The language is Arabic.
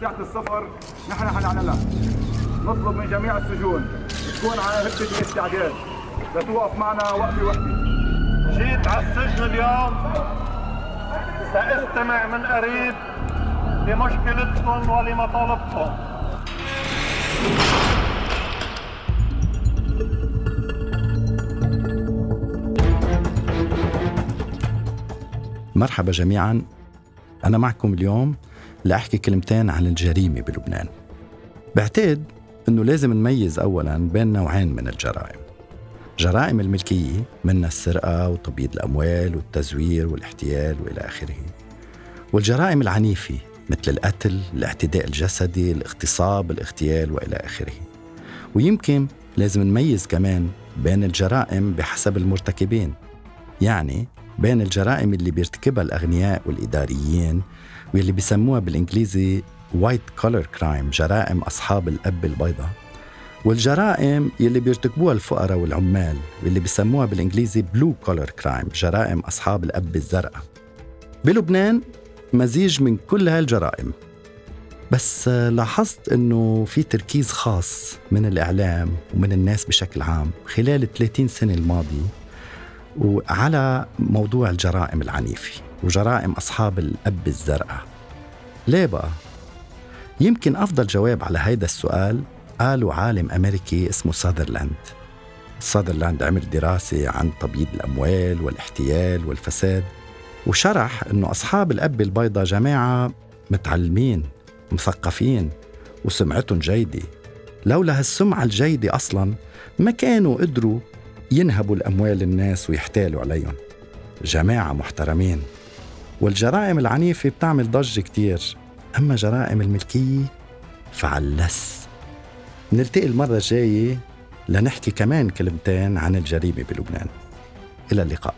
ساعة السفر نحن حنعملها نطلب من جميع السجون تكون على هبة الاستعداد لتوقف معنا وقفة وحدة جيت على السجن اليوم. سأستمع من قريب لمشكلتكم ولمطالبكم. مرحبا جميعا. أنا معكم اليوم لأحكي كلمتين عن الجريمة بلبنان. بعتقد أنه لازم نميز أولا بين نوعين من الجرائم. جرائم الملكية منها السرقة وتبييض الأموال والتزوير والاحتيال وإلى آخره والجرائم العنيفة مثل القتل، الاعتداء الجسدي، الاغتصاب، الاغتيال وإلى آخره. ويمكن لازم نميز كمان بين الجرائم بحسب المرتكبين يعني بين الجرائم اللي بيرتكبها الأغنياء والإداريين واللي بيسموها بالإنجليزي white collar crime جرائم أصحاب القبة البيضاء. والجرائم يلي بيرتكبوها الفقراء والعمال واللي بيسموها بالإنجليزي blue collar crime جرائم أصحاب القبة الزرقاء. بلبنان مزيج من كل هالجرائم. بس لاحظت إنه في تركيز خاص من الإعلام ومن الناس بشكل عام خلال ال 30 سنة الماضية. وعلى موضوع الجرائم العنيفة وجرائم أصحاب الأب الزرقاء. ليه بقى؟ يمكن أفضل جواب على هيدا السؤال قاله عالم أمريكي اسمه ساذرلاند. ساذرلاند عمل دراسة عن تبييض الأموال والاحتيال والفساد وشرح أنه أصحاب الأب البيضاء جماعة متعلمين مثقفين وسمعتهم جيدة. لولا هالسمعة الجيدة أصلا ما كانوا قدروا ينهبوا الأموال الناس ويحتالوا عليهم. جماعة محترمين والجرائم العنيفة بتعمل ضجة كتير. أما جرائم الملكية فعلس. نلتقي المرة الجاية لنحكي كمان كلمتين عن الجريمة بلبنان. إلى اللقاء.